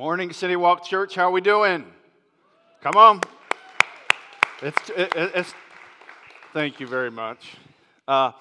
Morning, City Walk Church. How are we doing? Come on. It's, it, it's, thank you very much. Uh,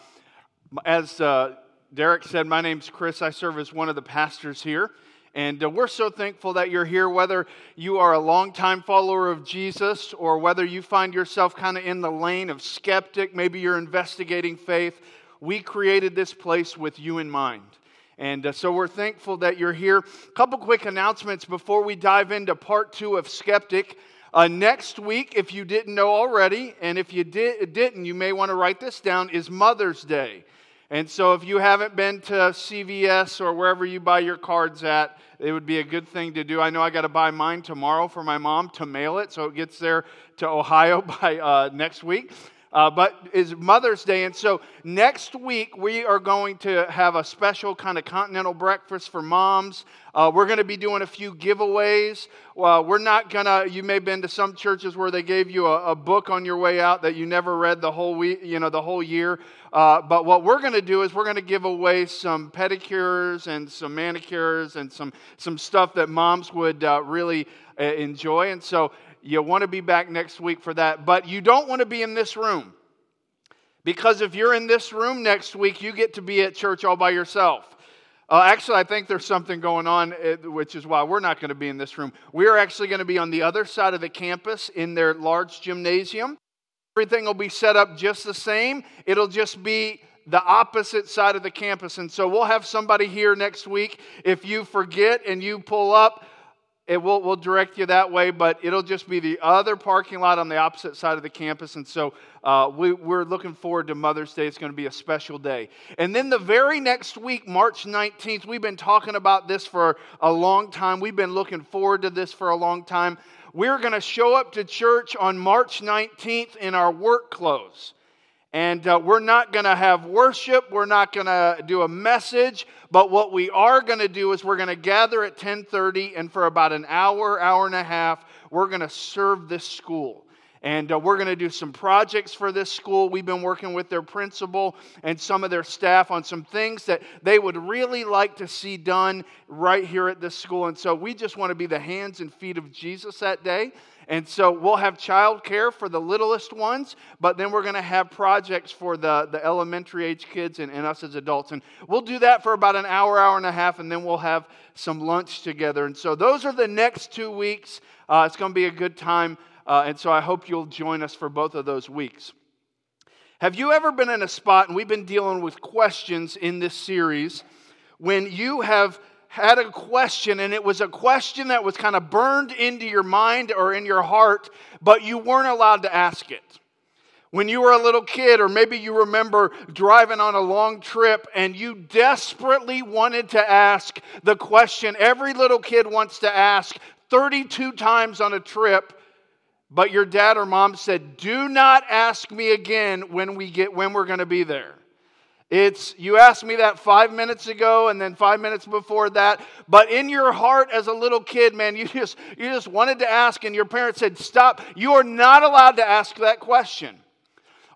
as uh, Derek said, my name's Chris. I serve as one of the pastors here. And uh, we're so thankful that you're here, whether you are a longtime follower of Jesus or whether you find yourself kind of in the lane of skeptic, maybe you're investigating faith. We created this place with you in mind. And uh, so we're thankful that you're here. A couple quick announcements before we dive into part two of Skeptic. Uh, next week, if you didn't know already, and if you did, didn't, you may want to write this down, is Mother's Day. And so if you haven't been to CVS or wherever you buy your cards at, it would be a good thing to do. I know I got to buy mine tomorrow for my mom to mail it, so it gets there to Ohio by uh, next week uh, but is Mother's Day. And so next week, we are going to have a special kind of continental breakfast for moms. Uh, we're going to be doing a few giveaways. Well, we're not going to, you may have been to some churches where they gave you a, a, book on your way out that you never read the whole week, you know, the whole year. Uh, but what we're going to do is we're going to give away some pedicures and some manicures and some, some stuff that moms would uh, really uh, enjoy. And so you want to be back next week for that. But you don't want to be in this room. Because if you're in this room next week, you get to be at church all by yourself. Uh, actually, I think there's something going on, which is why we're not going to be in this room. We are actually going to be on the other side of the campus in their large gymnasium. Everything will be set up just the same. It'll just be the opposite side of the campus. And so we'll have somebody here next week. If you forget and you pull up, it will will direct you that way, but it'll just be the other parking lot on the opposite side of the campus. And so uh, we, we're looking forward to Mother's Day. It's going to be a special day. And then the very next week, March 19th, we've been talking about this for a long time. We've been looking forward to this for a long time. We're going to show up to church on March 19th in our work clothes. And uh, we're not going to have worship. We're not going to do a message. But what we are going to do is we're going to gather at 1030 and for about an hour, hour and a half, we're going to serve this school. And uh, we're going to do some projects for this school. We've been working with their principal and some of their staff on some things that they would really like to see done right here at this school. And so we just want to be the hands and feet of Jesus that day. And so we'll have childcare for the littlest ones, but then we're going to have projects for the, the elementary age kids and, and us as adults. And we'll do that for about an hour, hour and a half, and then we'll have some lunch together. And so those are the next two weeks. Uh, it's going to be a good time. Uh, and so I hope you'll join us for both of those weeks. Have you ever been in a spot, and we've been dealing with questions in this series, when you have had a question, and it was a question that was kind of burned into your mind or in your heart, but you weren't allowed to ask it. When you were a little kid, or maybe you remember driving on a long trip and you desperately wanted to ask the question every little kid wants to ask 32 times on a trip, but your dad or mom said, Do not ask me again when, we get, when we're going to be there. It's, you asked me that five minutes ago and then five minutes before that. But in your heart as a little kid, man, you just, you just wanted to ask, and your parents said, Stop. You are not allowed to ask that question.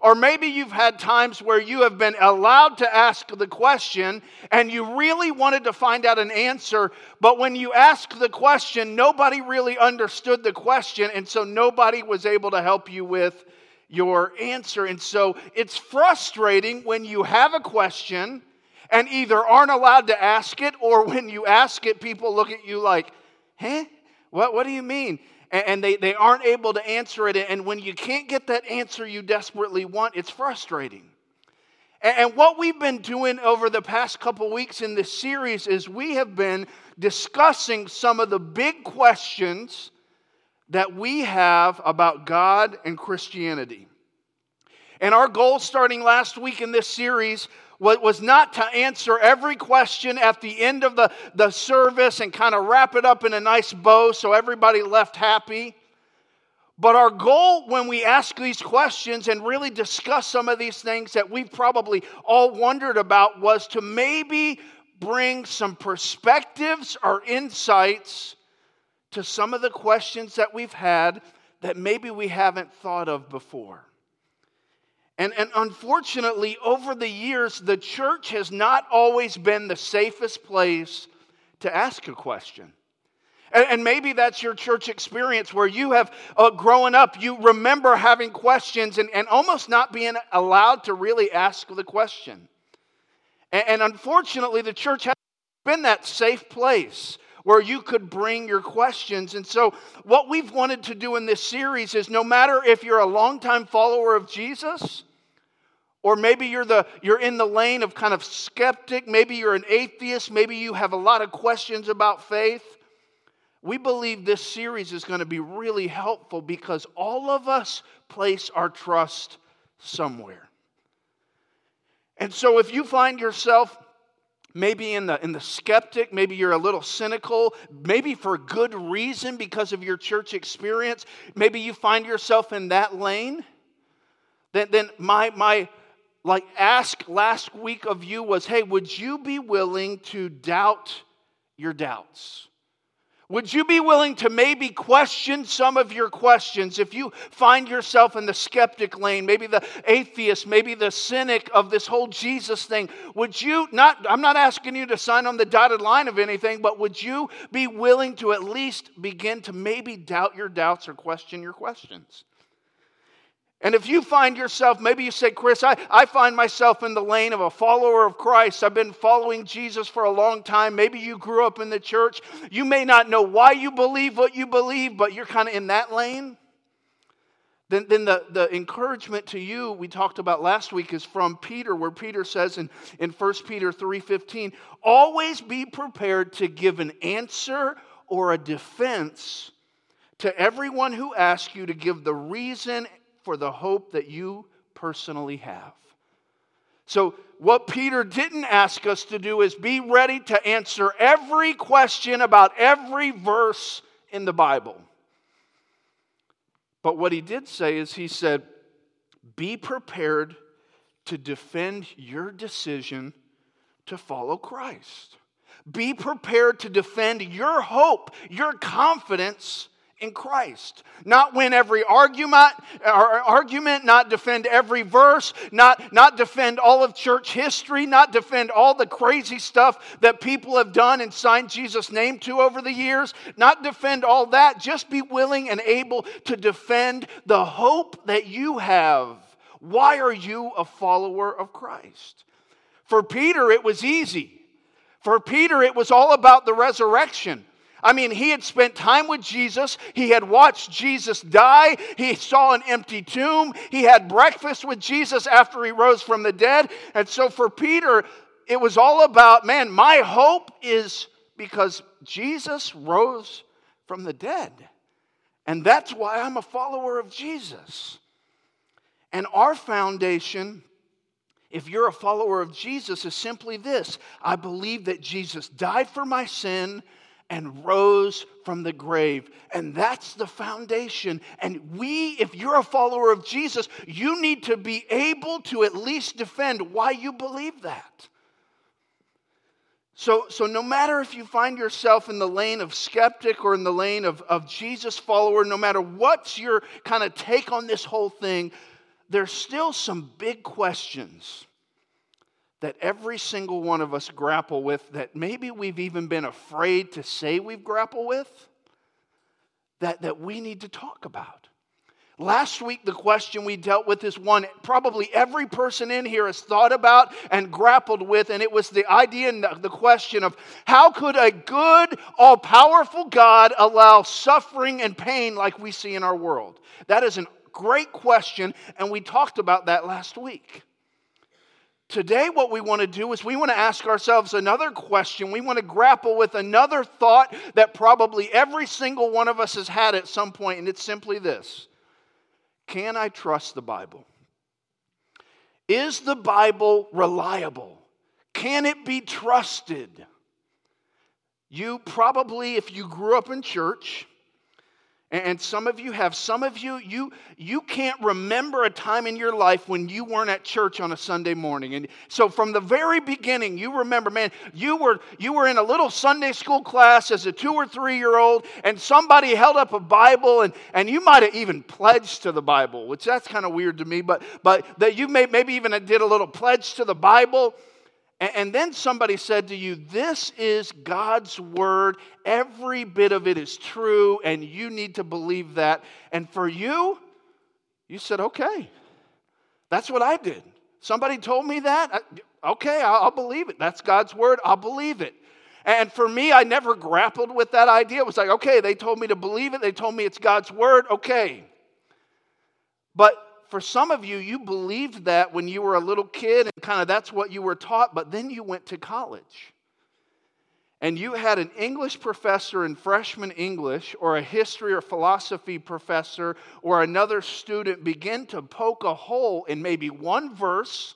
Or maybe you've had times where you have been allowed to ask the question and you really wanted to find out an answer, but when you asked the question, nobody really understood the question, and so nobody was able to help you with your answer. And so it's frustrating when you have a question and either aren't allowed to ask it, or when you ask it, people look at you like, huh? What, what do you mean? And, they, they aren't able to answer it. And when you can't get that answer you desperately want, it's frustrating. And what we've been doing over the past couple weeks in this series is we have been discussing some of the big questions that we have about God and Christianity. And our goal starting last week in this series was not to answer every question at the end of the, the service and kind of wrap it up in a nice bow so everybody left happy. But our goal when we ask these questions and really discuss some of these things that we've probably all wondered about was to maybe bring some perspectives or insights to some of the questions that we've had that maybe we haven't thought of before. And, and unfortunately, over the years, the church has not always been the safest place to ask a question. And, and maybe that's your church experience where you have uh, grown up, you remember having questions and, and almost not being allowed to really ask the question. And, and unfortunately, the church has been that safe place where you could bring your questions. And so, what we've wanted to do in this series is no matter if you're a longtime follower of Jesus, or maybe you're, the, you're in the lane of kind of skeptic, maybe you're an atheist, maybe you have a lot of questions about faith. We believe this series is going to be really helpful because all of us place our trust somewhere. And so if you find yourself maybe in the in the skeptic maybe you're a little cynical maybe for good reason because of your church experience maybe you find yourself in that lane then then my my like ask last week of you was hey would you be willing to doubt your doubts would you be willing to maybe question some of your questions if you find yourself in the skeptic lane, maybe the atheist, maybe the cynic of this whole Jesus thing? Would you not, I'm not asking you to sign on the dotted line of anything, but would you be willing to at least begin to maybe doubt your doubts or question your questions? And if you find yourself, maybe you say, Chris, I, I find myself in the lane of a follower of Christ. I've been following Jesus for a long time. Maybe you grew up in the church. You may not know why you believe what you believe, but you're kind of in that lane. Then, then the, the encouragement to you we talked about last week is from Peter, where Peter says in, in 1 Peter 3:15, always be prepared to give an answer or a defense to everyone who asks you to give the reason for the hope that you personally have. So, what Peter didn't ask us to do is be ready to answer every question about every verse in the Bible. But what he did say is, he said, be prepared to defend your decision to follow Christ. Be prepared to defend your hope, your confidence in Christ. Not win every argument, argument, not defend every verse, not, not defend all of church history, not defend all the crazy stuff that people have done and signed Jesus' name to over the years, not defend all that. Just be willing and able to defend the hope that you have. Why are you a follower of Christ? For Peter, it was easy. For Peter, it was all about the resurrection. I mean, he had spent time with Jesus. He had watched Jesus die. He saw an empty tomb. He had breakfast with Jesus after he rose from the dead. And so for Peter, it was all about man, my hope is because Jesus rose from the dead. And that's why I'm a follower of Jesus. And our foundation, if you're a follower of Jesus, is simply this I believe that Jesus died for my sin and rose from the grave. And that's the foundation. And we, if you're a follower of Jesus, you need to be able to at least defend why you believe that. So, so no matter if you find yourself in the lane of skeptic or in the lane of, of Jesus follower, no matter what's your kind of take on this whole thing, there's still some big questions that every single one of us grapple with, that maybe we've even been afraid to say we've grappled with, that, that we need to talk about. Last week, the question we dealt with is one probably every person in here has thought about and grappled with, and it was the idea and the question of how could a good, all powerful God allow suffering and pain like we see in our world? That is a great question, and we talked about that last week. Today, what we want to do is we want to ask ourselves another question. We want to grapple with another thought that probably every single one of us has had at some point, and it's simply this Can I trust the Bible? Is the Bible reliable? Can it be trusted? You probably, if you grew up in church, and some of you have, some of you, you, you can't remember a time in your life when you weren't at church on a Sunday morning. And so from the very beginning, you remember, man, you were, you were in a little Sunday school class as a two or three year old, and somebody held up a Bible, and, and you might have even pledged to the Bible, which that's kind of weird to me, but, but that you may, maybe even did a little pledge to the Bible. And then somebody said to you, This is God's word. Every bit of it is true, and you need to believe that. And for you, you said, Okay, that's what I did. Somebody told me that. Okay, I'll believe it. That's God's word. I'll believe it. And for me, I never grappled with that idea. It was like, okay, they told me to believe it. They told me it's God's word. Okay. But for some of you, you believed that when you were a little kid, and kind of that's what you were taught, but then you went to college. And you had an English professor in freshman English, or a history or philosophy professor, or another student begin to poke a hole in maybe one verse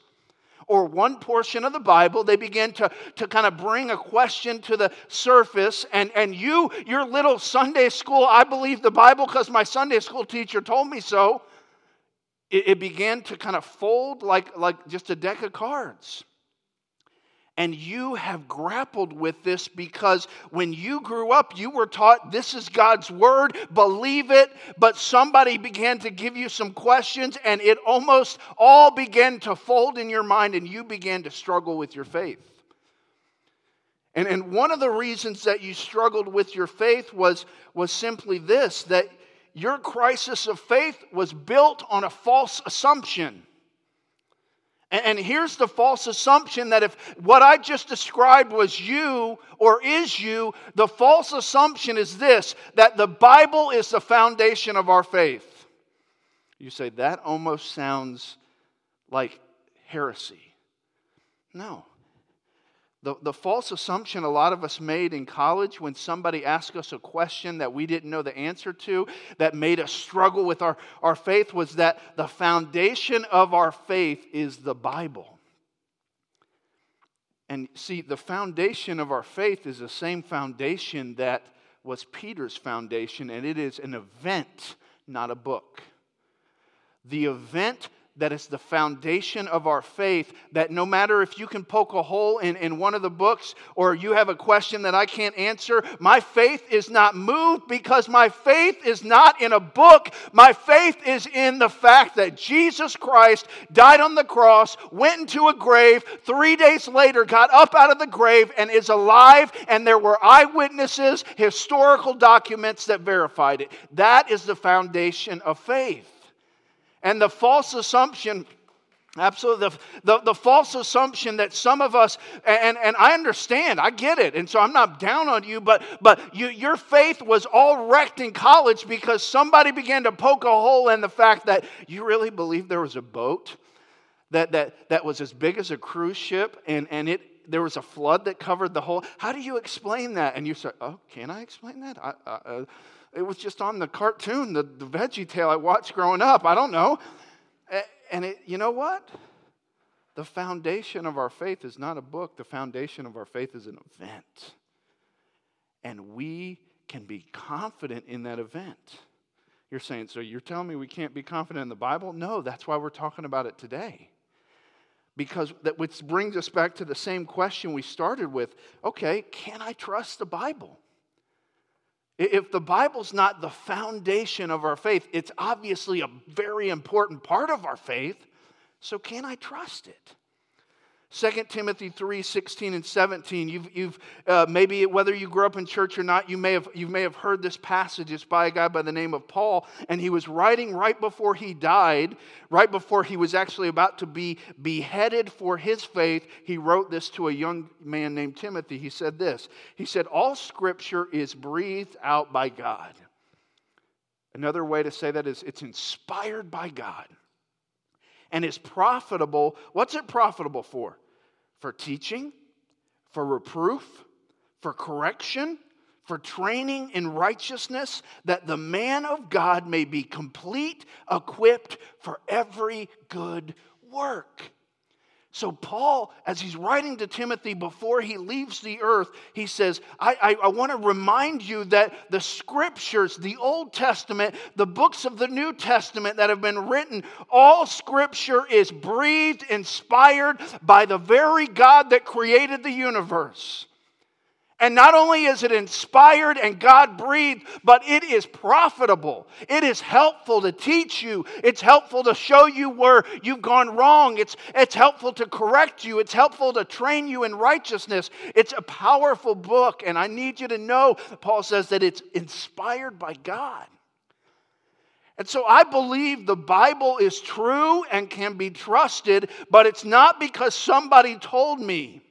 or one portion of the Bible. They begin to, to kind of bring a question to the surface. And, and you, your little Sunday school, I believe the Bible because my Sunday school teacher told me so it, it began to kind of fold like, like just a deck of cards. And you have grappled with this because when you grew up, you were taught this is God's word, believe it. But somebody began to give you some questions, and it almost all began to fold in your mind, and you began to struggle with your faith. And, and one of the reasons that you struggled with your faith was, was simply this that your crisis of faith was built on a false assumption. And here's the false assumption that if what I just described was you or is you, the false assumption is this that the Bible is the foundation of our faith. You say, that almost sounds like heresy. No. The, the false assumption a lot of us made in college when somebody asked us a question that we didn't know the answer to, that made us struggle with our, our faith, was that the foundation of our faith is the Bible. And see, the foundation of our faith is the same foundation that was Peter's foundation, and it is an event, not a book. The event that is the foundation of our faith. That no matter if you can poke a hole in, in one of the books or you have a question that I can't answer, my faith is not moved because my faith is not in a book. My faith is in the fact that Jesus Christ died on the cross, went into a grave, three days later got up out of the grave and is alive, and there were eyewitnesses, historical documents that verified it. That is the foundation of faith. And the false assumption Absolutely. The, the, the, false assumption that some of us, and, and I understand, I get it, and so I'm not down on you, but, but you, your faith was all wrecked in college because somebody began to poke a hole in the fact that you really believed there was a boat that, that, that was as big as a cruise ship and, and it, there was a flood that covered the whole. How do you explain that? And you say, oh, can I explain that? I, uh, it was just on the cartoon, the, the Veggie Tale I watched growing up. I don't know. And it, you know what? The foundation of our faith is not a book, the foundation of our faith is an event. And we can be confident in that event. You're saying, so you're telling me we can't be confident in the Bible? No, that's why we're talking about it today. Because that which brings us back to the same question we started with. Okay, can I trust the Bible? If the Bible's not the foundation of our faith, it's obviously a very important part of our faith. So, can I trust it? 2 Timothy 3 16 and 17. You've, you've uh, maybe whether you grew up in church or not, you may, have, you may have heard this passage. It's by a guy by the name of Paul, and he was writing right before he died, right before he was actually about to be beheaded for his faith. He wrote this to a young man named Timothy. He said this He said, All scripture is breathed out by God. Another way to say that is it's inspired by God and is profitable. What's it profitable for? For teaching, for reproof, for correction, for training in righteousness, that the man of God may be complete, equipped for every good work. So, Paul, as he's writing to Timothy before he leaves the earth, he says, I, I, I want to remind you that the scriptures, the Old Testament, the books of the New Testament that have been written, all scripture is breathed, inspired by the very God that created the universe. And not only is it inspired and God breathed, but it is profitable. It is helpful to teach you. It's helpful to show you where you've gone wrong. It's, it's helpful to correct you. It's helpful to train you in righteousness. It's a powerful book. And I need you to know, Paul says, that it's inspired by God. And so I believe the Bible is true and can be trusted, but it's not because somebody told me.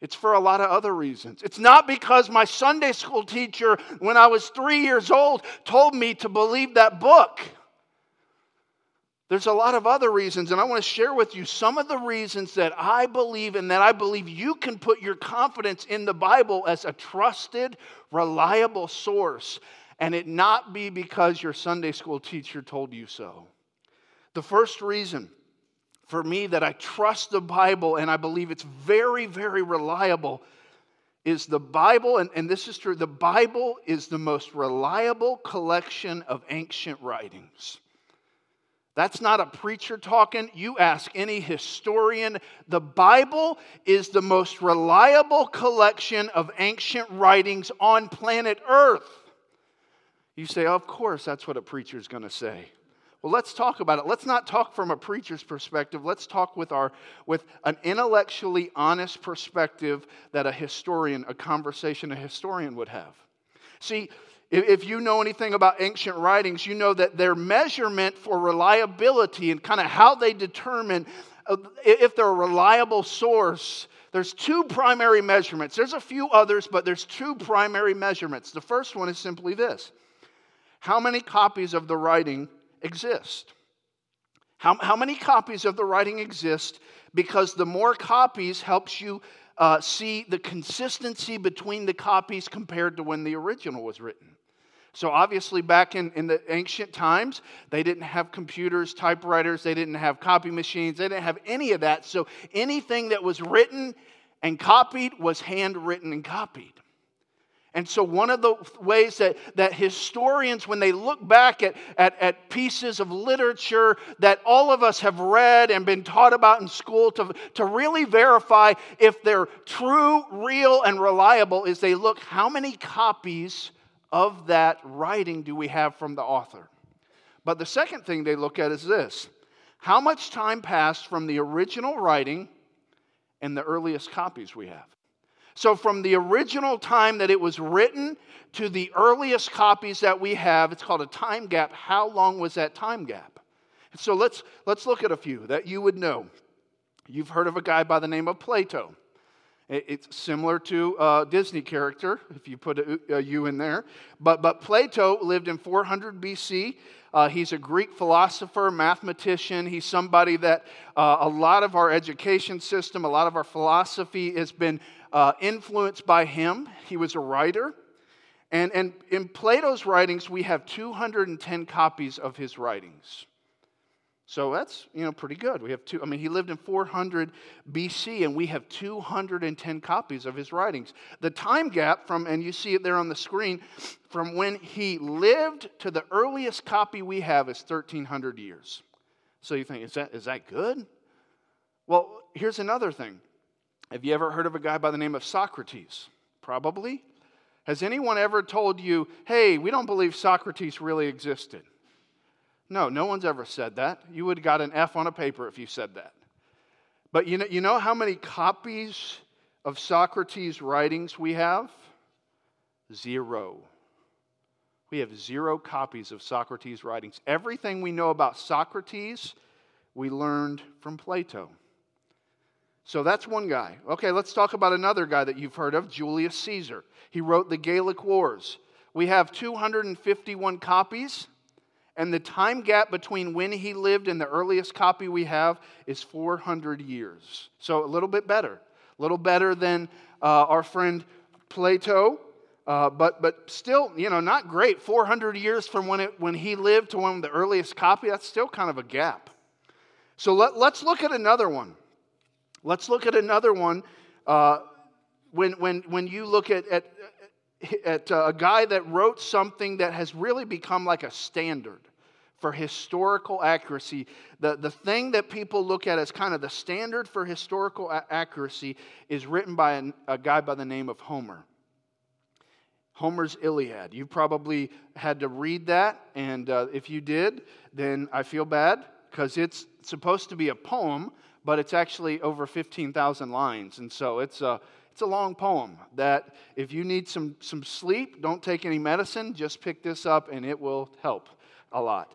It's for a lot of other reasons. It's not because my Sunday school teacher, when I was three years old, told me to believe that book. There's a lot of other reasons, and I want to share with you some of the reasons that I believe and that I believe you can put your confidence in the Bible as a trusted, reliable source, and it not be because your Sunday school teacher told you so. The first reason for me that I trust the Bible and I believe it's very, very reliable is the Bible, and, and this is true, the Bible is the most reliable collection of ancient writings. That's not a preacher talking. You ask any historian. The Bible is the most reliable collection of ancient writings on planet Earth. You say, Of course, that's what a preacher's going to say. Well, let's talk about it. Let's not talk from a preacher's perspective. Let's talk with, our, with an intellectually honest perspective that a historian, a conversation a historian would have. See, if you know anything about ancient writings, you know that their measurement for reliability and kind of how they determine uh, if they're a reliable source, there's two primary measurements. There's a few others, but there's two primary measurements. The first one is simply this How many copies of the writing exist. How, how many copies of the writing exist? Because the more copies helps you uh, see the consistency between the copies compared to when the original was written. So, obviously, back in, in the ancient times, they didn't have computers, typewriters, they didn't have copy machines, they didn't have any of that. So, anything that was written and copied was handwritten and copied. And so, one of the ways that, that historians, when they look back at, at, at, pieces of literature that all of us have read and been taught about in school to, to really verify if they're true, real, and reliable, is they look how many copies of that writing do we have from the author? But the second thing they look at is this how much time passed from the original writing and the earliest copies we have? So, from the original time that it was written to the earliest copies that we have, it's called a time gap. How long was that time gap? So, let's, let's look at a few that you would know. You've heard of a guy by the name of Plato. It's similar to a Disney character, if you put a, U in there. But, but Plato lived in 400 BC. Uh, he's a Greek philosopher, mathematician. He's somebody that uh, a lot of our education system, a lot of our philosophy has been uh, influenced by him. He was a writer. And, and in Plato's writings, we have 210 copies of his writings. So that's, you know, pretty good. We have two, I mean, he lived in 400 BC and we have 210 copies of his writings. The time gap from, and you see it there on the screen, from when he lived to the earliest copy we have is 1300 years. So you think, is that, is that good? Well, here's another thing have you ever heard of a guy by the name of Socrates? Probably. Has anyone ever told you, hey, we don't believe Socrates really existed? No, no one's ever said that. You would have got an F on a paper if you said that. But you know, you know how many copies of Socrates' writings we have? Zero. We have zero copies of Socrates' writings. Everything we know about Socrates, we learned from Plato. So that's one guy. Okay, let's talk about another guy that you've heard of, Julius Caesar. He wrote the Gallic Wars. We have 251 copies, and the time gap between when he lived and the earliest copy we have is 400 years. So a little bit better. A little better than uh, our friend Plato, uh, but, but still, you know, not great. 400 years from when, it, when he lived to when the earliest copy, that's still kind of a gap. So let, let's look at another one. Let's look at another one. Uh, when, when, when you look at, at, at uh, a guy that wrote something that has really become like a standard for historical accuracy. The, the thing that people look at as kind of the standard for historical a- accuracy is written by an, a guy by the name of Homer. Homer's Iliad. You probably had to read that, and uh, if you did, then I feel bad because it's supposed to be a poem, but it's actually over 15,000 lines. And so it's a, it's a long poem that if you need some, some sleep, don't take any medicine, just pick this up and it will help a lot.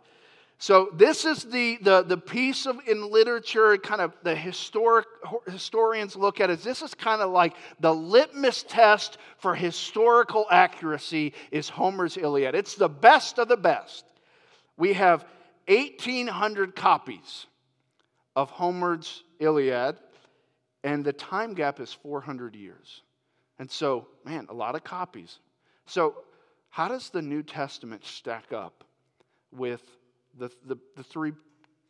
So this is the, the, the piece of in literature, kind of the historic historians look at it. This is kind of like the litmus test for historical accuracy is Homer's Iliad. It's the best of the best. We have 1,800 copies of Homer's Iliad, and the time gap is 400 years. And so, man, a lot of copies. So, how does the New Testament stack up with the, the, the three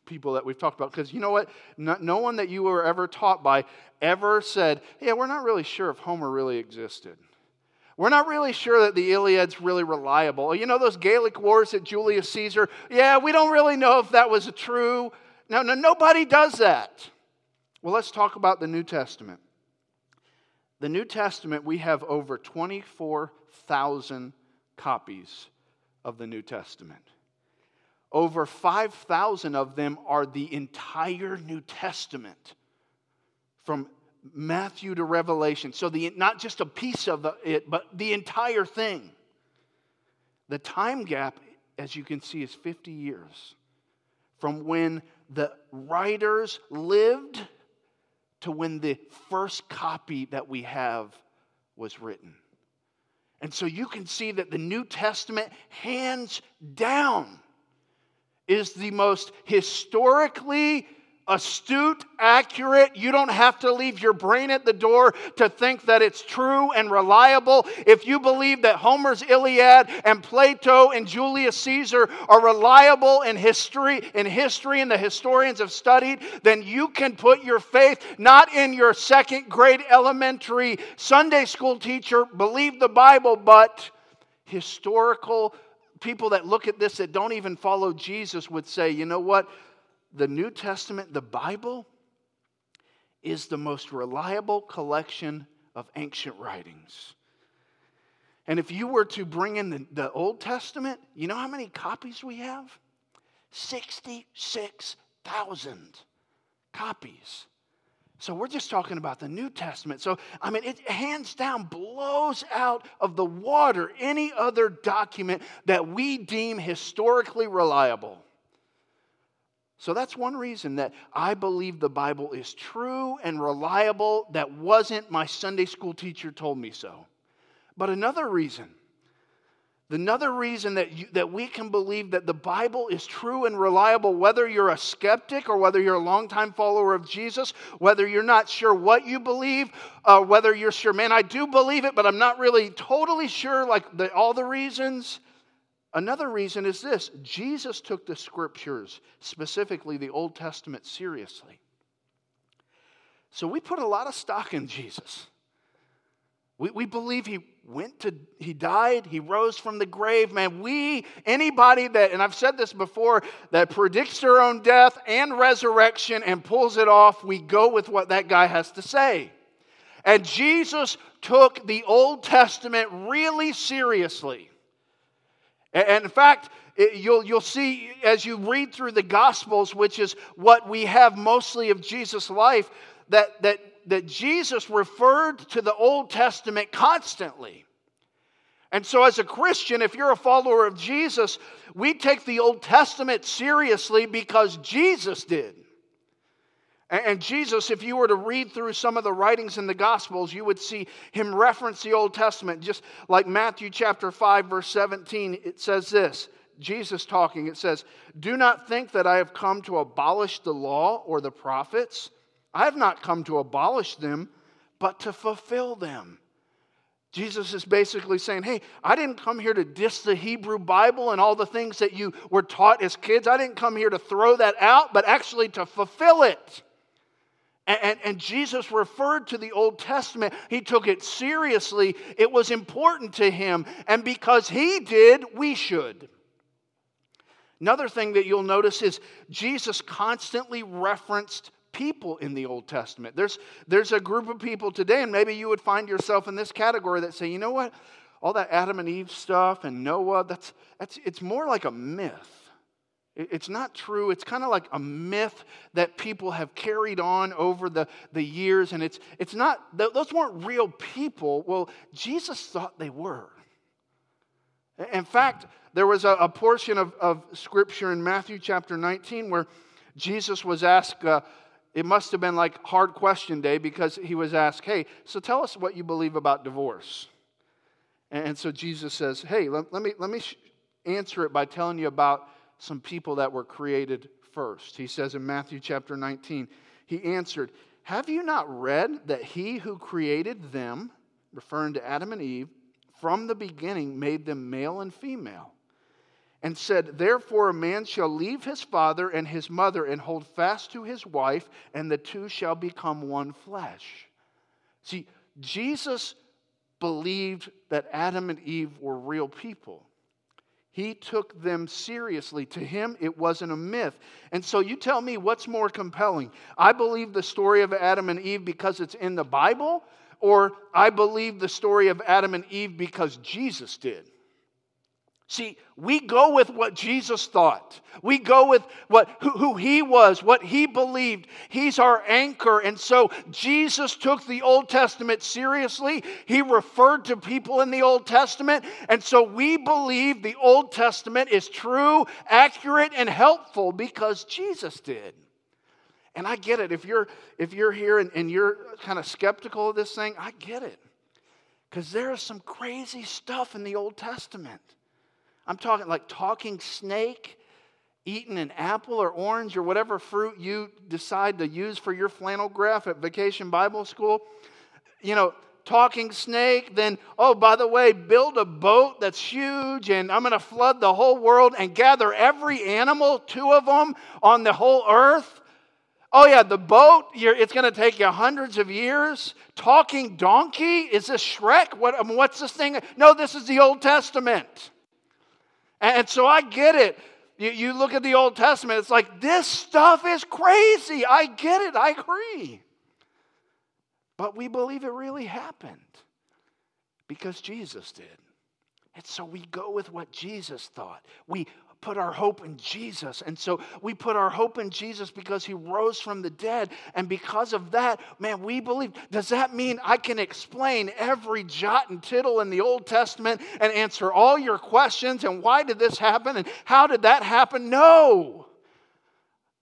people that we've talked about. Because you know what? No, no, one that you were ever taught by ever said, Yeah, we're not really sure if Homer really existed. We're not really sure that the Iliad's really reliable. You know those Gallic wars at Julius Caesar? Yeah, we don't really know if that was true. No, no, nobody does that. Well, let's talk about the New Testament. The New Testament, we have over 24,000 copies of the New Testament. Over 5,000 of them are the entire New Testament from Matthew to Revelation. So, the, not just a piece of it, but the entire thing. The time gap, as you can see, is 50 years from when the writers lived to when the first copy that we have was written. And so you can see that the New Testament, hands down, is the most historically astute, accurate. You don't have to leave your brain at the door to think that it's true and reliable. If you believe that Homer's Iliad and Plato and Julius Caesar are reliable in history, in history and the historians have studied, then you can put your faith not in your second grade elementary Sunday school teacher, believe the Bible, but historical people that look at this that don't even follow Jesus would say, you know what? The New Testament, the Bible, is the most reliable collection of ancient writings. And if you were to bring in the, the Old Testament, you know how many copies we have? 66,000 copies. So we're just talking about the New Testament. So, I mean, it hands down blows out of the water any other document that we deem historically reliable. So that's one reason that I believe the Bible is true and reliable. That wasn't my Sunday school teacher told me so. But another reason the Another reason that, you, that we can believe that the Bible is true and reliable, whether you're a skeptic or whether you're a longtime follower of Jesus, whether you're not sure what you believe, uh, whether you're sure, man, I do believe it, but I'm not really totally sure, like the, all the reasons. Another reason is this Jesus took the scriptures, specifically the Old Testament, seriously. So we put a lot of stock in Jesus. We, we believe he went to, he died, he rose from the grave. Man, we, anybody that, and I've said this before, that predicts their own death and resurrection and pulls it off, we go with what that guy has to say. And Jesus took the Old Testament really seriously. And in fact, you'll, you'll see as you read through the Gospels, which is what we have mostly of Jesus' life, that, that that Jesus referred to the Old Testament constantly. And so, as a Christian, if you're a follower of Jesus, we take the Old Testament seriously because Jesus did. And Jesus, if you were to read through some of the writings in the Gospels, you would see him reference the Old Testament. Just like Matthew chapter 5, verse 17, it says this Jesus talking, it says, Do not think that I have come to abolish the law or the prophets. I have not come to abolish them, but to fulfill them. Jesus is basically saying, Hey, I didn't come here to diss the Hebrew Bible and all the things that you were taught as kids. I didn't come here to throw that out, but actually to fulfill it. And, and, and, Jesus referred to the Old Testament. He took it seriously. It was important to him. And because he did, we should. Another thing that you'll notice is Jesus constantly referenced people in the Old Testament. There's, there's a group of people today, and maybe you would find yourself in this category that say, you know what? All that Adam and Eve stuff and Noah, that's, that's, it's more like a myth. It's not true. It's kind of like a myth that people have carried on over the, the years, and it's, it's not, those weren't real people. Well, Jesus thought they were. In fact, there was a, a portion of, of scripture in Matthew chapter 19 where Jesus was asked, uh, it must have been like hard question day because he was asked, Hey, so tell us what you believe about divorce. And so Jesus says, Hey, let, let me, let me answer it by telling you about some people that were created first. He says in Matthew chapter 19, He answered, Have you not read that he who created them, referring to Adam and Eve, from the beginning made them male and female? and said, Therefore, a man shall leave his father and his mother and hold fast to his wife, and the two shall become one flesh. See, Jesus believed that Adam and Eve were real people. He took them seriously. To him, it wasn't a myth. And so you tell me what's more compelling? I believe the story of Adam and Eve because it's in the Bible, or I believe the story of Adam and Eve because Jesus did. See, we go with what Jesus thought. We go with what, who, who, he was, what he believed. He's our anchor. And so Jesus took the Old Testament seriously. He referred to people in the Old Testament. And so we believe the Old Testament is true, accurate, and helpful because Jesus did. And I get it. If you're, if you're here and, and you're kind of skeptical of this thing, I get it. Because there is some crazy stuff in the Old Testament. I'm talking like talking snake, eating an apple or orange or whatever fruit you decide to use for your flannel graph at Vacation Bible School. You know, talking snake, then, oh, by the way, build a boat that's huge and I'm going to flood the whole world and gather every animal, two of them, on the whole earth. Oh, yeah, the boat, it's going to take you hundreds of years. Talking donkey, is this Shrek? What, I mean, what's this thing? No, this is the Old Testament. And so I get it. You, look at the Old Testament, it's like, this stuff is crazy. I get it. I agree. But we believe it really happened because Jesus did. And so we go with what Jesus thought. We put our hope in Jesus. And so we put our hope in Jesus because he rose from the dead. And because of that, man, we believe. Does that mean I can explain every jot and tittle in the Old Testament and answer all your questions? And why did this happen? And how did that happen? No.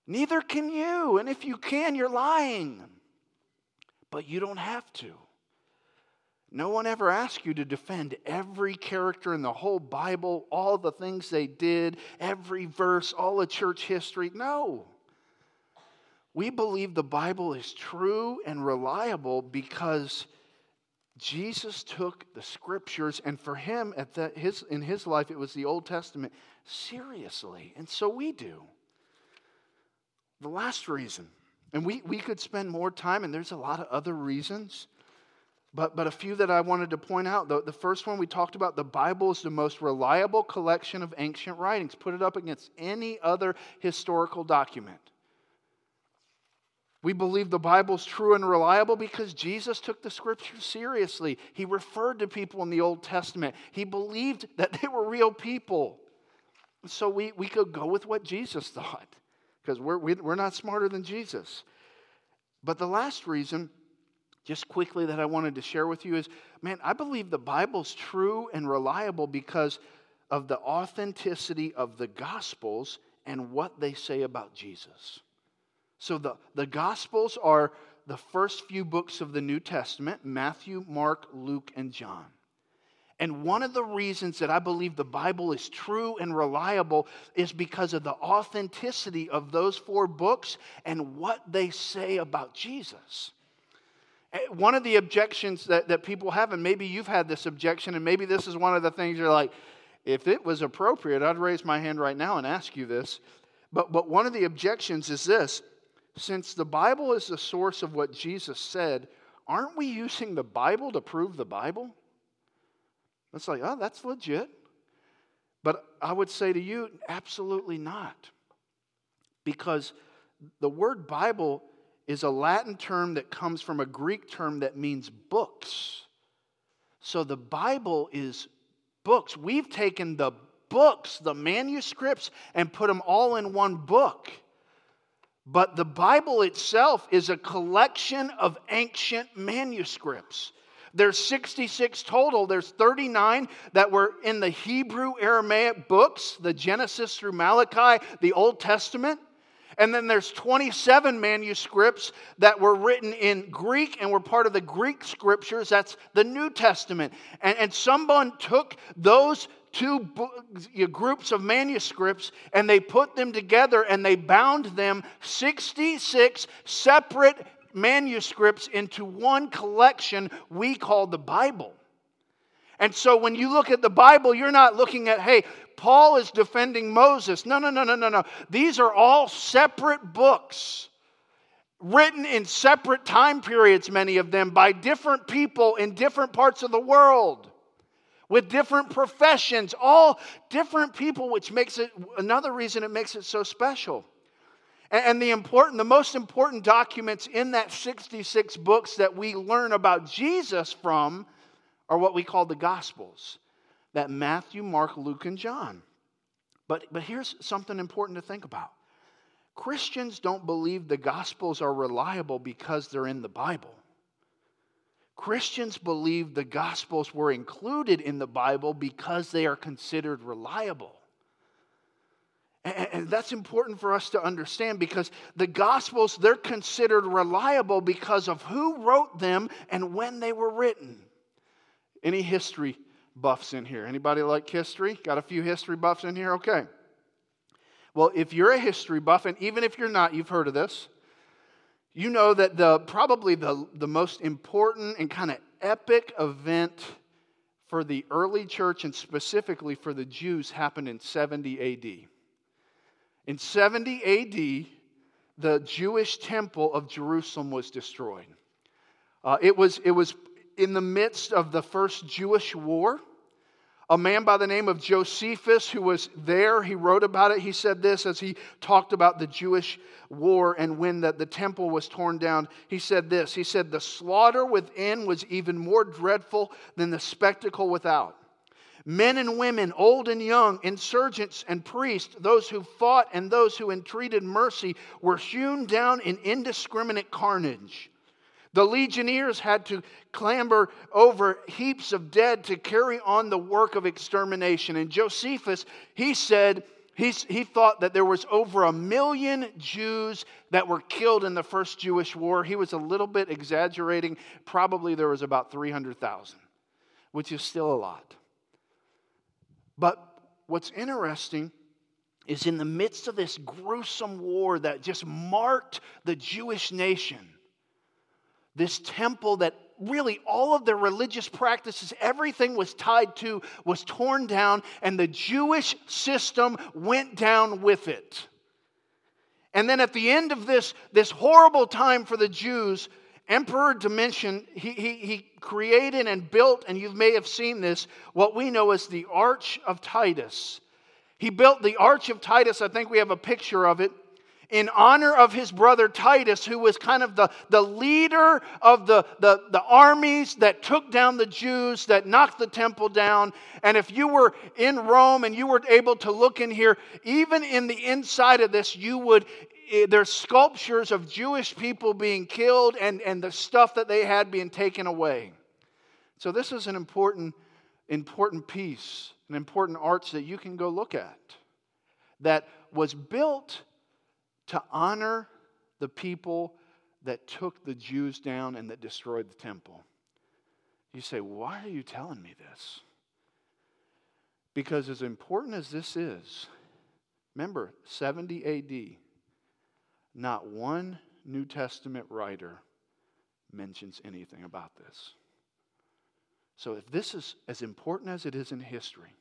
Neither can you. And if you can, you're lying. But you don't have to. No one ever asked you to defend every character in the whole Bible, all the things they did, every verse, all the church history. No. We believe the Bible is true and reliable because Jesus took the scriptures, and for him, at the, his, in his life, it was the Old Testament, seriously. And so we do. The last reason, and we, we could spend more time, and there's a lot of other reasons. But, but a few that I wanted to point out. The, the first one we talked about the Bible is the most reliable collection of ancient writings. Put it up against any other historical document. We believe the Bible is true and reliable because Jesus took the scriptures seriously. He referred to people in the Old Testament, he believed that they were real people. So we, we could go with what Jesus thought because we're, we're not smarter than Jesus. But the last reason just quickly that I wanted to share with you is man, I believe the Bible's true and reliable because of the authenticity of the Gospels and what they say about Jesus. So the, the Gospels are the first few books of the New Testament Matthew, Mark, Luke, and John. And one of the reasons that I believe the Bible is true and reliable is because of the authenticity of those four books and what they say about Jesus. Eh, one of the objections that, that people have, and maybe you've had this objection, and maybe this is one of the things you're like, if it was appropriate, I'd raise my hand right now and ask you this. But, but one of the objections is this since the Bible is the source of what Jesus said, aren't we using the Bible to prove the Bible? It's like, oh, that's legit. But I would say to you, absolutely not. Because the word Bible is a Latin term that comes from a Greek term that means books. So the Bible is books. We've taken the books, the manuscripts, and put them all in one book. But the Bible itself is a collection of ancient manuscripts. There's 66 total. There's 39 that were in the Hebrew Aramaic books, the Genesis through Malachi, the Old Testament. And then there's 27 manuscripts that were written in Greek and were part of the Greek scriptures. That's the New Testament. And, and someone took those two groups of manuscripts and they put them together and they bound them 66 separate manuscripts into one collection we call the Bible. And so when you look at the Bible, you're not looking at, hey, Paul is defending Moses. No, no, no, no, no, no. These are all separate books written in separate time periods, many of them, by different people in different parts of the world with different professions, all different people, which makes it another reason it makes it so special. And the important, the most important documents in that 66 books that we learn about Jesus from are what we call the Gospels. That Matthew, Mark, Luke, and John. But, but here's something important to think about. Christians don't believe the Gospels are reliable because they're in the Bible. Christians believe the Gospels were included in the Bible because they are considered reliable. And that's important for us to understand because the Gospels, they're considered reliable because of who wrote them and when they were written. Any history buffs in here? Anybody like history? Got a few history buffs in here? Okay. Well, if you're a history buff, and even if you're not, you've heard of this, you know that the, probably the, the most important and kind of epic event for the early church and specifically for the Jews happened in 70 AD. In 70 AD, the Jewish temple of Jerusalem was destroyed. Uh, it, was, it was in the midst of the first Jewish war. A man by the name of Josephus, who was there, he wrote about it. He said this as he talked about the Jewish war and when the, the temple was torn down. He said this He said, The slaughter within was even more dreadful than the spectacle without. Men and women, old and young, insurgents and priests, those who fought and those who entreated mercy, were hewn down in indiscriminate carnage. The legionnaires had to clamber over heaps of dead to carry on the work of extermination. And Josephus, he said, He's, he thought that there was over a million Jews that were killed in the first Jewish war. He was a little bit exaggerating. Probably there was about 300,000, which is still a lot. But what's interesting is in the midst of this gruesome war that just marked the Jewish nation, this temple that really all of their religious practices, everything was tied to, was torn down, and the Jewish system went down with it. And then at the end of this, this horrible time for the Jews, Emperor Domitian, he, he, he created and built, and you may have seen this, what we know as the Arch of Titus. He built the Arch of Titus, I think we have a picture of it, in honor of his brother Titus, who was kind of the, the leader of the, the, the armies that took down the Jews, that knocked the temple down. And if you were in Rome and you were able to look in here, even in the inside of this, you would Eh, there's sculptures of Jewish people being killed and, and the stuff that they had being taken away. So this is an important, important piece, an important arch that you can go look at that was built to honor the people that took the Jews down and that destroyed the temple. You say, why are you telling me this? Because as important as this is, remember, 70 AD, not one New Testament writer mentions anything about this. So, if this is as important as it is in history,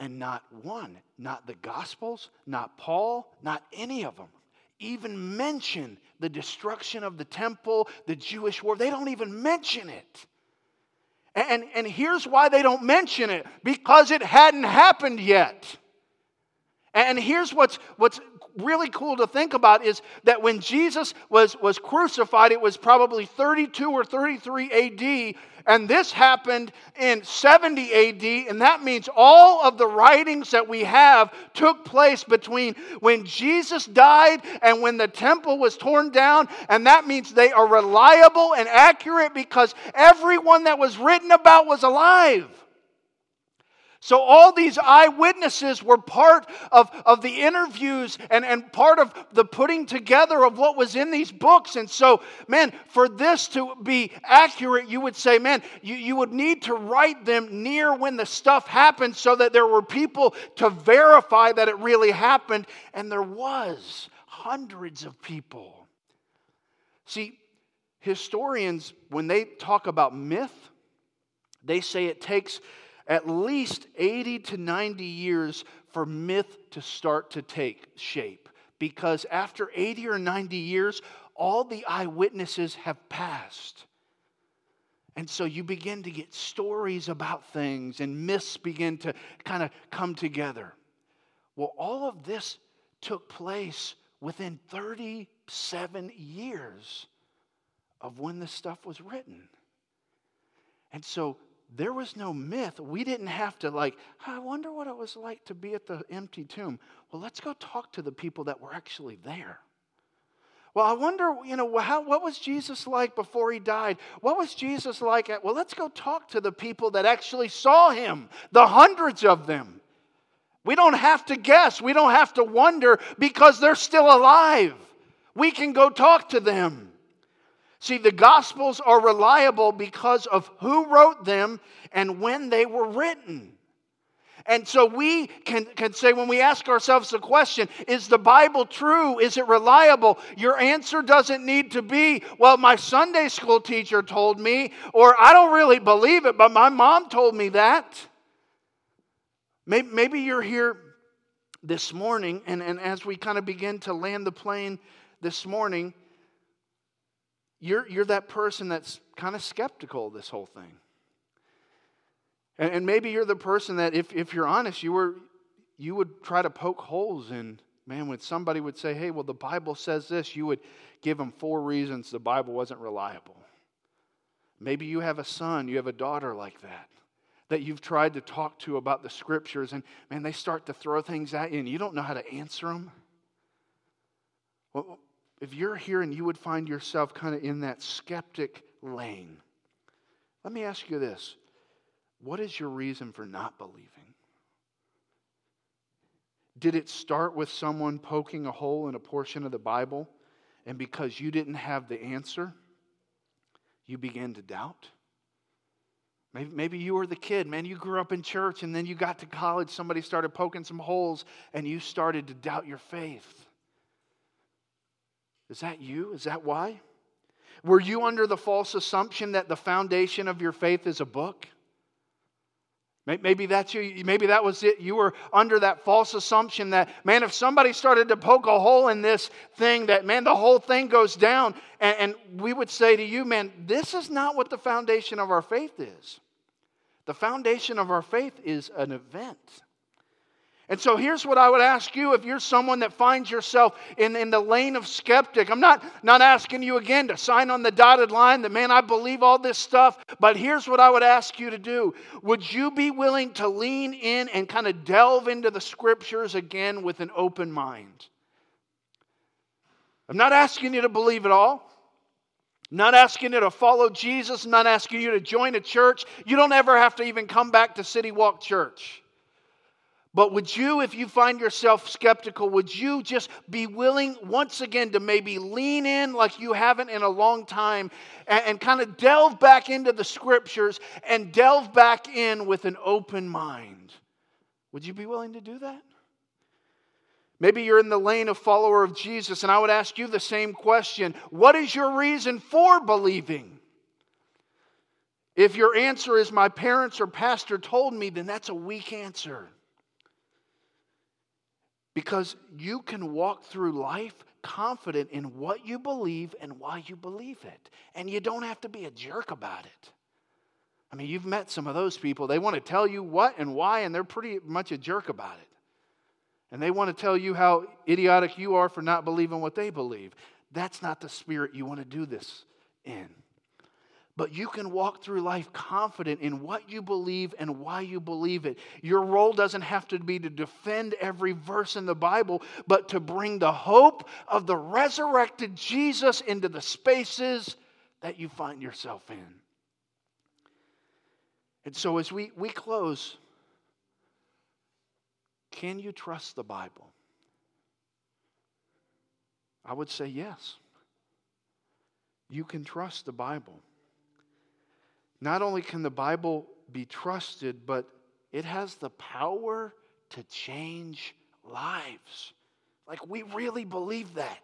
and not one, not the Gospels, not Paul, not any of them, even mention the destruction of the temple, the Jewish war, they don't even mention it. And, and here's why they don't mention it because it hadn't happened yet. And here's what's, what's really cool to think about is that when Jesus was, was crucified, it was probably 32 or 33 AD, and this happened in 70 AD, and that means all of the writings that we have took place between when Jesus died and when the temple was torn down, and that means they are reliable and accurate because everyone that was written about was alive. So, all these eyewitnesses were part of, of the interviews and, and part of the putting together of what was in these books. And so, man, for this to be accurate, you would say, man, you, you would need to write them near when the stuff happened so that there were people to verify that it really happened. And there was hundreds of people. See, historians, when they talk about myth, they say it takes at least 80 to 90 years for myth to start to take shape. Because after 80 or 90 years, all the eyewitnesses have passed. And so you begin to get stories about things, and myths begin to kind of come together. Well, all of this took place within 37 years of when this stuff was written. And so there was no myth. We didn't have to, like, I wonder what it was like to be at the empty tomb. Well, let's go talk to the people that were actually there. Well, I wonder, you know, how, what was Jesus like before he died? What was Jesus like at? Well, let's go talk to the people that actually saw him, the hundreds of them. We don't have to guess, we don't have to wonder because they're still alive. We can go talk to them. See, the Gospels are reliable because of who wrote them and when they were written. And so we can, can say, when we ask ourselves the question, is the Bible true? Is it reliable? Your answer doesn't need to be, well, my Sunday school teacher told me, or I don't really believe it, but my mom told me that. Maybe, maybe you're here this morning, and, and as we kind of begin to land the plane this morning, you're, you're that person that's kind of skeptical of this whole thing. And, and maybe you're the person that, if, if you're honest, you, were, you would try to poke holes in, man, when somebody would say, hey, well, the Bible says this, you would give them four reasons the Bible wasn't reliable. Maybe you have a son, you have a daughter like that, that you've tried to talk to about the scriptures, and man, they start to throw things at you, and you don't know how to answer them. Well, if you're here and you would find yourself kind of in that skeptic lane, let me ask you this What is your reason for not believing? Did it start with someone poking a hole in a portion of the Bible, and because you didn't have the answer, you began to doubt? Maybe, maybe you were the kid, man. You grew up in church and then you got to college, somebody started poking some holes, and you started to doubt your faith. Is that you? Is that why? Were you under the false assumption that the foundation of your faith is a book? Maybe that's you. Maybe that was it. You were under that false assumption that, man, if somebody started to poke a hole in this thing, that, man, the whole thing goes down. And, and we would say to you, man, this is not what the foundation of our faith is. The foundation of our faith is an event. And so here's what I would ask you if you're someone that finds yourself in, in the lane of skeptic. I'm not, not asking you again to sign on the dotted line that, man, I believe all this stuff, but here's what I would ask you to do. Would you be willing to lean in and kind of delve into the scriptures again with an open mind? I'm not asking you to believe it all. Not asking you to follow Jesus. Not asking you to join a church. You don't ever have to even come back to City Walk Church. But would you, if you find yourself skeptical, would you just be willing once again to maybe lean in like you haven't in a long time and, and kind of delve back into the scriptures and delve back in with an open mind? Would you be willing to do that? Maybe you're in the lane of follower of Jesus, and I would ask you the same question What is your reason for believing? If your answer is, My parents or pastor told me, then that's a weak answer. Because you can walk through life confident in what you believe and why you believe it. And you don't have to be a jerk about it. I mean, you've met some of those people. They want to tell you what and why, and they're pretty much a jerk about it. And they want to tell you how idiotic you are for not believing what they believe. That's not the spirit you want to do this in. But you can walk through life confident in what you believe and why you believe it. Your role doesn't have to be to defend every verse in the Bible, but to bring the hope of the resurrected Jesus into the spaces that you find yourself in. And so, as we, we close, can you trust the Bible? I would say yes. You can trust the Bible. Not only can the Bible be trusted, but it has the power to change lives. Like, we really believe that.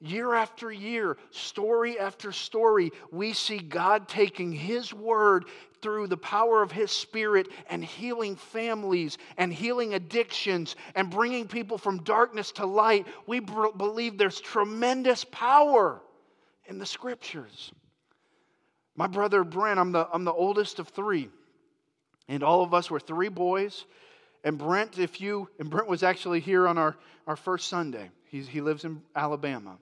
Year after year, story after story, we see God taking His word through the power of His Spirit and healing families and healing addictions and bringing people from darkness to light. We believe there's tremendous power in the scriptures. My brother Brent, I'm the, I'm the oldest of three, and all of us were three boys. And Brent, if you, and Brent was actually here on our, our first Sunday. He's, he lives in Alabama.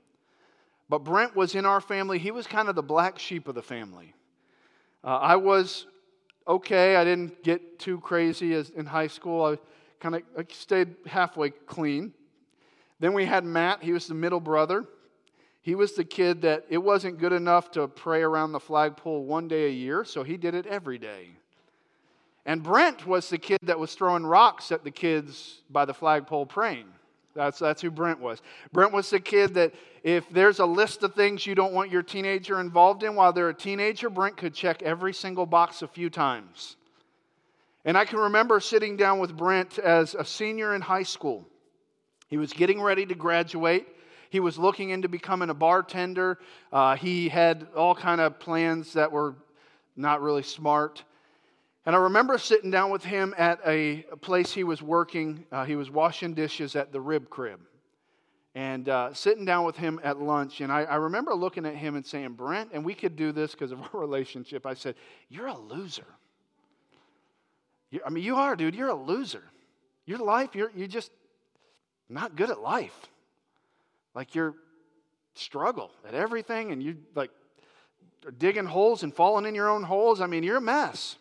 But Brent was in our family. He was kind of the black sheep of the family. Uh, I was okay. I didn't get too crazy as in high school. I kind of stayed halfway clean. Then we had Matt. He was the middle brother. He was the kid that it wasn't good enough to pray around the flagpole one day a year, so he did it every day. And Brent was the kid that was throwing rocks at the kids by the flagpole praying. That's, that's who Brent was. Brent was the kid that if there's a list of things you don't want your teenager involved in while they're a teenager, Brent could check every single box a few times. And I can remember sitting down with Brent as a senior in high school. He was getting ready to graduate. He was looking into becoming a bartender. Uh, he had all kind of plans that were not really smart. And I remember sitting down with him at a, place he was working. Uh, he was washing dishes at the rib crib. And uh, sitting down with him at lunch. And I, I remember looking at him and saying, Brent, and we could do this because of our relationship. I said, You're a loser. you I mean, you are, dude. You're a loser. Your life, you're, you're just not good at life. Like you're struggle at everything and you like digging holes and falling in your own holes. I mean, you're a mess.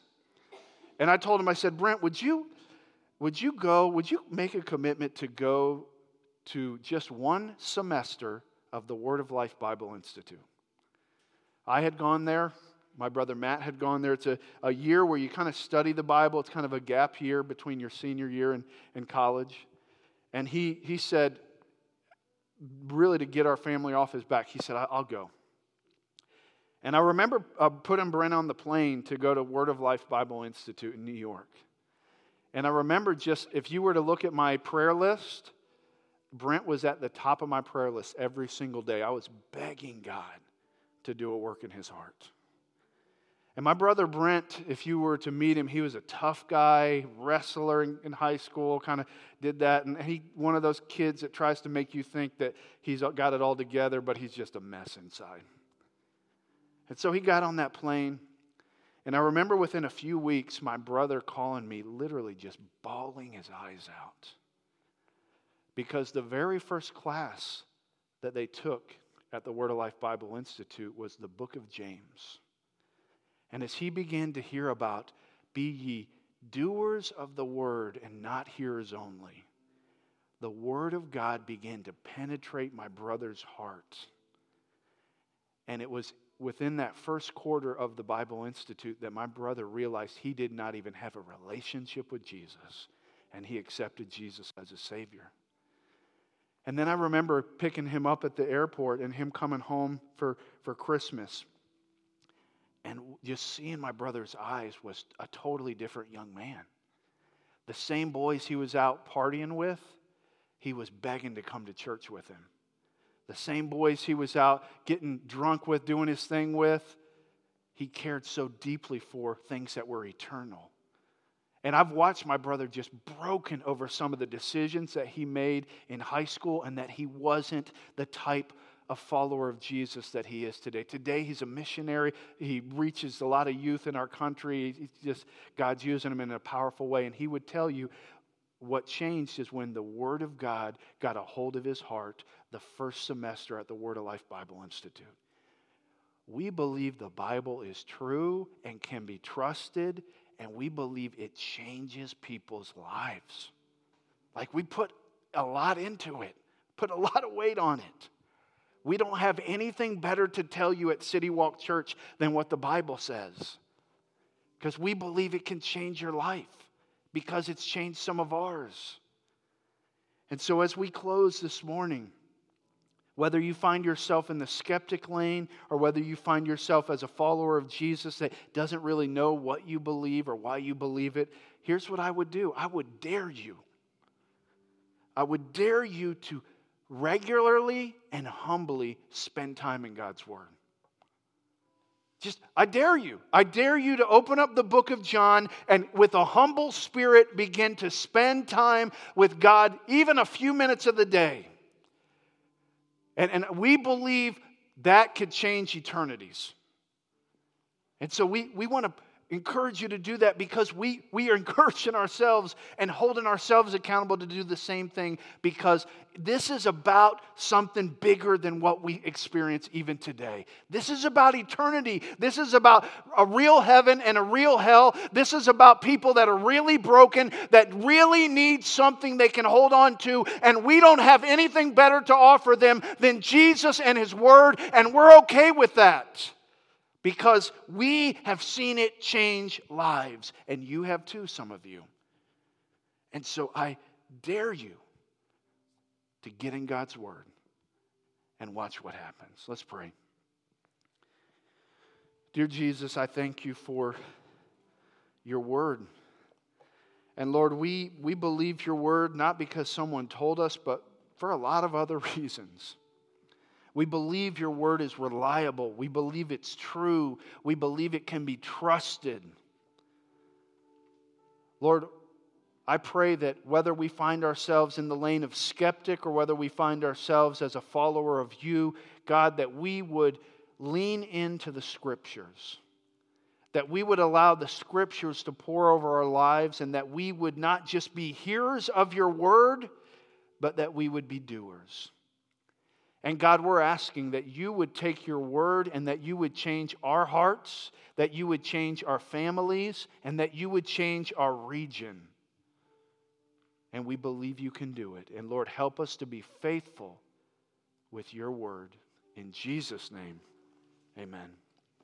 And I told him, I said, Brent, would you, would you go, would you make a commitment to go to just one semester of the Word of Life Bible Institute? I had gone there. My brother Matt had gone there. It's a, a year where you kind of study the Bible. It's kind of a gap year between your senior year and, and college. And he, he said, really to get our family off his back, he said, I'll go. And I remember uh, putting Brent on the plane to go to Word of Life Bible Institute in New York. And I remember just, if you were to look at my prayer list, Brent was at the top of my prayer list every single day. I was begging God to do a work in his heart. And my brother Brent, if you were to meet him, he was a tough guy, wrestler in, in high school, kind of did that. And he, one of those kids that tries to make you think that he's got it all together, but he's just a mess inside. And so he got on that plane. And I remember within a few weeks, my brother calling me, literally just bawling his eyes out. Because the very first class that they took at the Word of Life Bible Institute was the book of James. And as he began to hear about, be ye doers of the word and not hearers only, the word of God began to penetrate my brother's heart. And it was within that first quarter of the Bible Institute that my brother realized he did not even have a relationship with Jesus, and he accepted Jesus as a Savior. And then I remember picking him up at the airport and him coming home for, for Christmas. And just seeing my brother's eyes was a totally different young man. The same boys he was out partying with, he was begging to come to church with him the same boys he was out getting drunk with, doing his thing with, he cared so deeply for things that were eternal. And I've watched my brother just broken over some of the decisions that he made in high school and that he wasn't the type a follower of Jesus that he is today. Today, he's a missionary. He reaches a lot of youth in our country. He's just God's using him in a powerful way. And he would tell you what changed is when the Word of God got a hold of his heart the first semester at the Word of Life Bible Institute. We believe the Bible is true and can be trusted, and we believe it changes people's lives. Like we put a lot into it, put a lot of weight on it. We don't have anything better to tell you at City Walk Church than what the Bible says. Because we believe it can change your life, because it's changed some of ours. And so, as we close this morning, whether you find yourself in the skeptic lane or whether you find yourself as a follower of Jesus that doesn't really know what you believe or why you believe it, here's what I would do I would dare you. I would dare you to regularly and humbly spend time in God's Word. Just, I dare you. I dare you to open up the book of John and with a humble spirit begin to spend time with God, even a few minutes of the day. And, and we believe that could change eternities. And so we, we want to encourage you to do that because we, we are encouraging ourselves and holding ourselves accountable to do the same thing because this is about something bigger than what we experience even today. This is about eternity. This is about a real heaven and a real hell. This is about people that are really broken, that really need something they can hold on to, and we don't have anything better to offer them than Jesus and His Word, and we're okay with that because we have seen it change lives, and you have too, some of you. And so I dare you to get in God's Word and watch what happens. Let's pray. Dear Jesus, I thank you for your Word. And Lord, we, we believe your Word not because someone told us, but for a lot of other reasons. We believe your word is reliable. We believe it's true. We believe it can be trusted. Lord, I pray that whether we find ourselves in the lane of skeptic or whether we find ourselves as a follower of you, God, that we would lean into the scriptures, that we would allow the scriptures to pour over our lives, and that we would not just be hearers of your word, but that we would be doers. And God, we're asking that you would take your word and that you would change our hearts, that you would change our families, and that you would change our region. And we believe you can do it. And Lord, help us to be faithful with your word. In Jesus' name, amen.